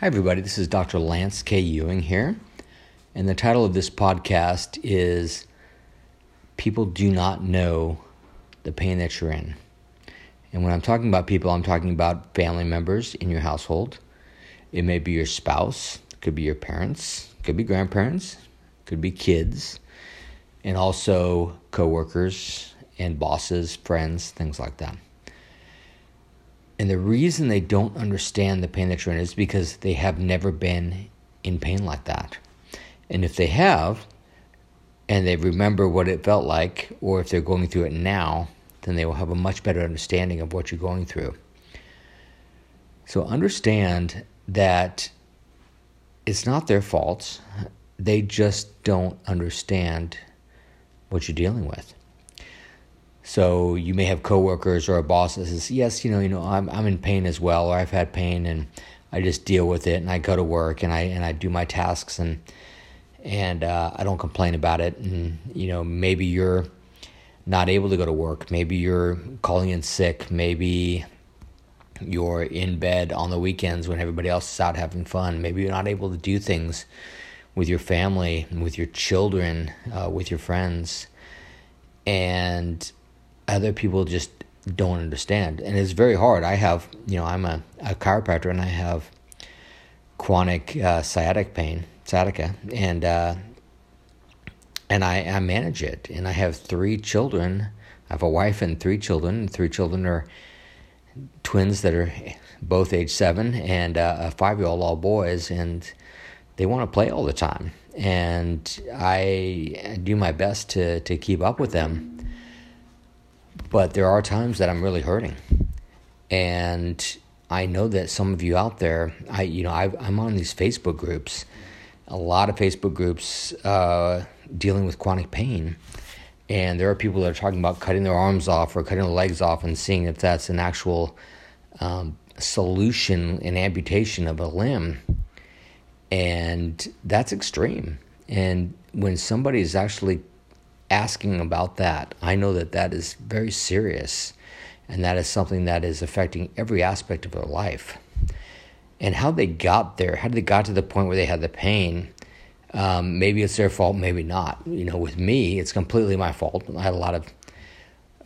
Hi, everybody. This is Dr. Lance K. Ewing here. And the title of this podcast is People Do Not Know the Pain That You're In. And when I'm talking about people, I'm talking about family members in your household. It may be your spouse, could be your parents, could be grandparents, could be kids, and also coworkers and bosses, friends, things like that. And the reason they don't understand the pain that you're in is because they have never been in pain like that. And if they have, and they remember what it felt like, or if they're going through it now, then they will have a much better understanding of what you're going through. So understand that it's not their fault. They just don't understand what you're dealing with. So you may have coworkers or a boss that says, "Yes, you know, you know, I'm I'm in pain as well, or I've had pain, and I just deal with it, and I go to work, and I and I do my tasks, and and uh, I don't complain about it, and you know, maybe you're not able to go to work, maybe you're calling in sick, maybe you're in bed on the weekends when everybody else is out having fun, maybe you're not able to do things with your family, with your children, uh, with your friends, and other people just don't understand. And it's very hard. I have, you know, I'm a, a chiropractor and I have chronic uh, sciatic pain, sciatica, and uh, and I, I manage it. And I have three children. I have a wife and three children. Three children are twins that are both age seven and uh, a five year old, all boys, and they want to play all the time. And I do my best to, to keep up with them but there are times that I'm really hurting. And I know that some of you out there, I you know, I, am on these Facebook groups, a lot of Facebook groups uh, dealing with chronic pain, and there are people that are talking about cutting their arms off or cutting their legs off and seeing if that's an actual um, solution an amputation of a limb, and that's extreme. And when somebody is actually asking about that, I know that that is very serious and that is something that is affecting every aspect of their life. And how they got there, how did they got to the point where they had the pain, um, maybe it's their fault, maybe not. You know, with me, it's completely my fault. I had a lot of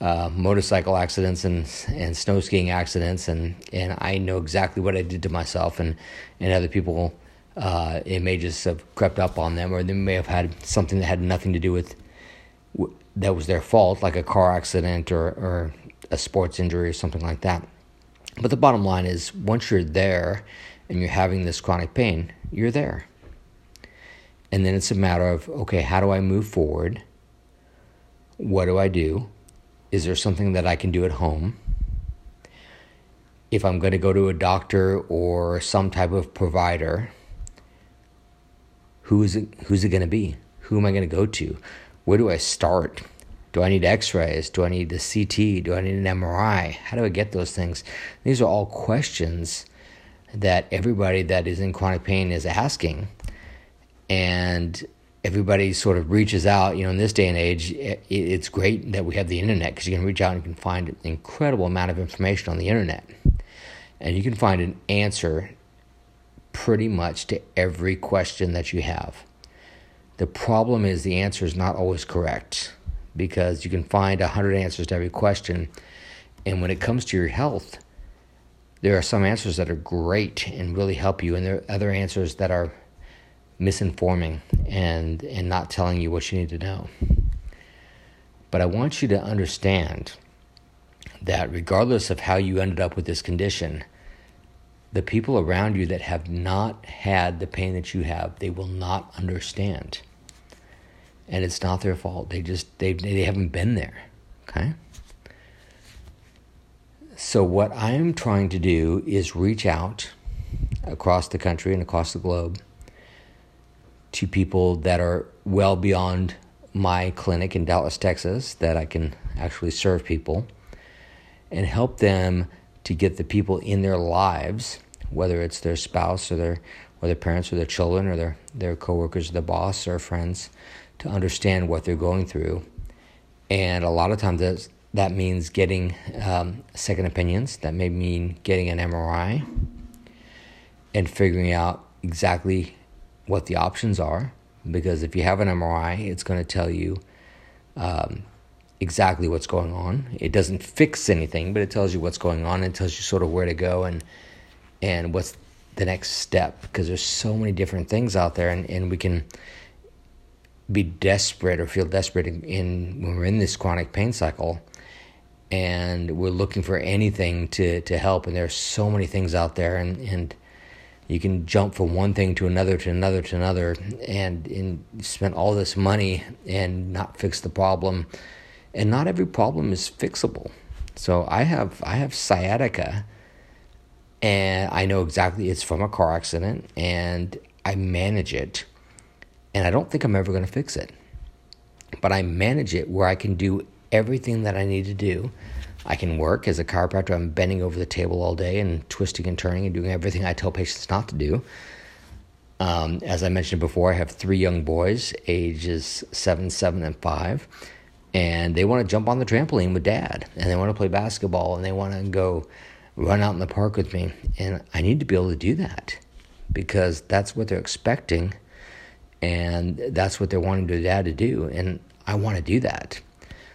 uh, motorcycle accidents and and snow skiing accidents, and and I know exactly what I did to myself and and other people. Uh, it may just have crept up on them, or they may have had something that had nothing to do with that was their fault, like a car accident or, or a sports injury or something like that. But the bottom line is once you're there and you're having this chronic pain, you're there. And then it's a matter of okay, how do I move forward? What do I do? Is there something that I can do at home? If I'm going to go to a doctor or some type of provider, who is it, who's it going to be? Who am I going to go to? Where do I start? Do I need x rays? Do I need the CT? Do I need an MRI? How do I get those things? These are all questions that everybody that is in chronic pain is asking. And everybody sort of reaches out. You know, in this day and age, it's great that we have the internet because you can reach out and you can find an incredible amount of information on the internet. And you can find an answer pretty much to every question that you have. The problem is the answer is not always correct because you can find a hundred answers to every question. And when it comes to your health, there are some answers that are great and really help you, and there are other answers that are misinforming and, and not telling you what you need to know. But I want you to understand that regardless of how you ended up with this condition, the people around you that have not had the pain that you have, they will not understand. And it's not their fault. They just they they haven't been there. Okay? So what I'm trying to do is reach out across the country and across the globe to people that are well beyond my clinic in Dallas, Texas, that I can actually serve people and help them to get the people in their lives whether it's their spouse or their or their parents or their children or their their coworkers, the boss or friends, to understand what they're going through. And a lot of times that that means getting um, second opinions. That may mean getting an MRI. and figuring out exactly what the options are. Because if you have an MRI, it's going to tell you um, exactly what's going on. It doesn't fix anything, but it tells you what's going on and tells you sort of where to go and and what's the next step. Because there's so many different things out there, and, and we can be desperate or feel desperate in, in when we're in this chronic pain cycle and we're looking for anything to, to help and there's so many things out there and, and you can jump from one thing to another to another to another and, and spend all this money and not fix the problem and not every problem is fixable so i have i have sciatica and i know exactly it's from a car accident and i manage it and I don't think I'm ever going to fix it. But I manage it where I can do everything that I need to do. I can work as a chiropractor. I'm bending over the table all day and twisting and turning and doing everything I tell patients not to do. Um, as I mentioned before, I have three young boys, ages seven, seven, and five, and they want to jump on the trampoline with dad, and they want to play basketball, and they want to go run out in the park with me. And I need to be able to do that because that's what they're expecting and that's what they're wanting their dad to do and i want to do that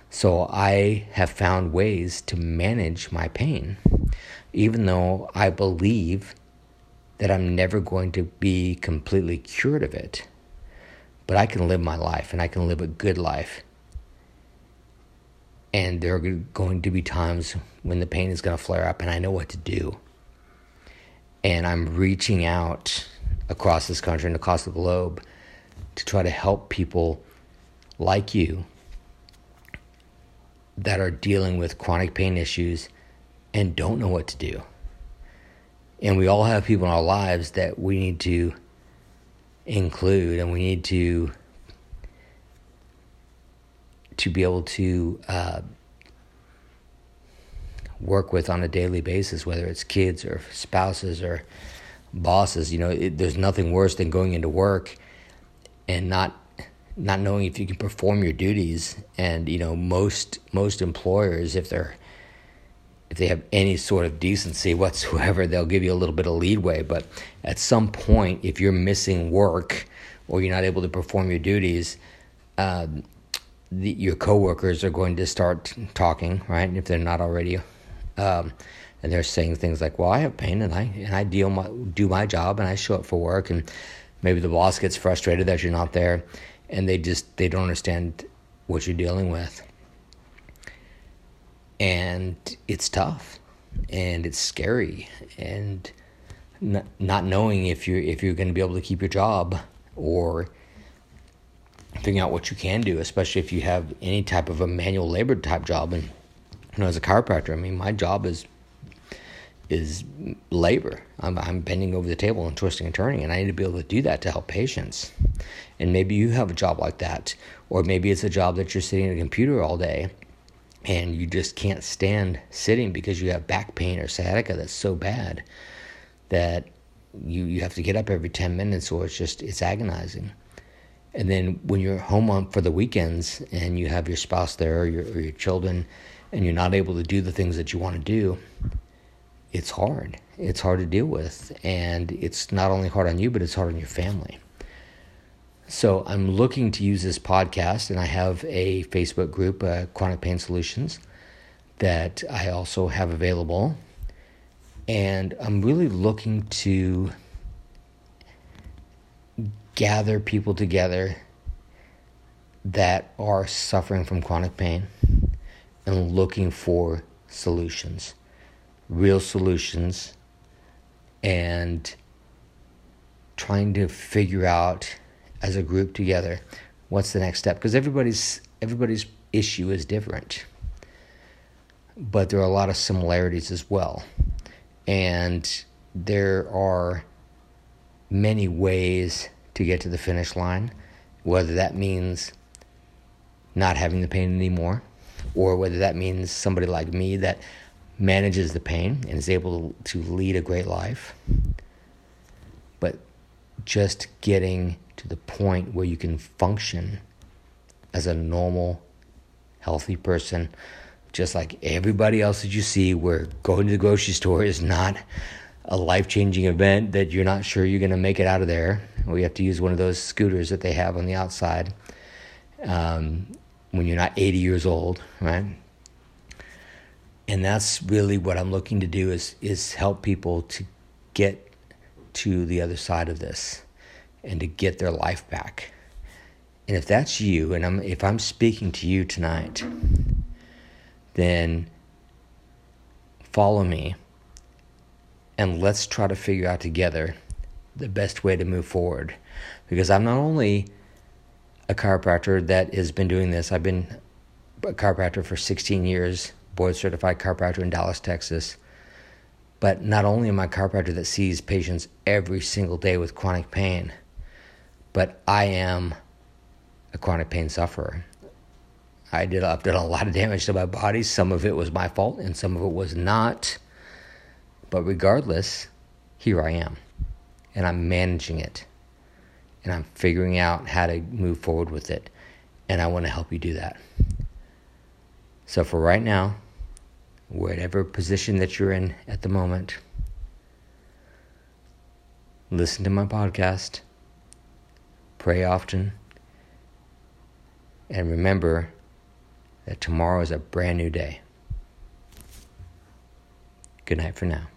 so i have found ways to manage my pain even though i believe that i'm never going to be completely cured of it but i can live my life and i can live a good life and there are going to be times when the pain is going to flare up and i know what to do and i'm reaching out across this country and across the globe to try to help people like you that are dealing with chronic pain issues and don't know what to do. And we all have people in our lives that we need to include and we need to to be able to uh, work with on a daily basis, whether it's kids or spouses or bosses. You know, it, there's nothing worse than going into work and not not knowing if you can perform your duties and you know most most employers if they're if they have any sort of decency whatsoever they'll give you a little bit of leadway but at some point if you're missing work or you're not able to perform your duties um, the, your coworkers are going to start talking right if they're not already um, and they're saying things like well i have pain and i and i deal my do my job and i show up for work and maybe the boss gets frustrated that you're not there and they just they don't understand what you're dealing with. And it's tough and it's scary and not, not knowing if you're if you're going to be able to keep your job or figuring out what you can do especially if you have any type of a manual labor type job and you know as a chiropractor i mean my job is is labor. I'm, I'm bending over the table and twisting and turning, and I need to be able to do that to help patients. And maybe you have a job like that, or maybe it's a job that you're sitting at a computer all day and you just can't stand sitting because you have back pain or sciatica that's so bad that you, you have to get up every 10 minutes or it's just it's agonizing and then when you're home on for the weekends and you have your spouse there or your, or your children and you're not able to do the things that you want to do it's hard. It's hard to deal with. And it's not only hard on you, but it's hard on your family. So I'm looking to use this podcast, and I have a Facebook group, uh, Chronic Pain Solutions, that I also have available. And I'm really looking to gather people together that are suffering from chronic pain and looking for solutions real solutions and trying to figure out as a group together what's the next step. Because everybody's everybody's issue is different but there are a lot of similarities as well. And there are many ways to get to the finish line whether that means not having the pain anymore or whether that means somebody like me that manages the pain and is able to lead a great life. But just getting to the point where you can function as a normal, healthy person, just like everybody else that you see, where going to the grocery store is not a life changing event that you're not sure you're going to make it out of there. We have to use one of those scooters that they have on the outside um, when you're not 80 years old, right? And that's really what I'm looking to do is is help people to get to the other side of this and to get their life back. And if that's you, and I'm if I'm speaking to you tonight, then follow me and let's try to figure out together the best way to move forward. Because I'm not only a chiropractor that has been doing this, I've been a chiropractor for 16 years, board certified chiropractor in Dallas, Texas. But not only am I a chiropractor that sees patients every single day with chronic pain, but I am a chronic pain sufferer. I did I've done a lot of damage to my body. Some of it was my fault and some of it was not. But regardless, here I am. And I'm managing it. And I'm figuring out how to move forward with it. And I want to help you do that. So for right now, whatever position that you're in at the moment, listen to my podcast, pray often, and remember that tomorrow is a brand new day. Good night for now.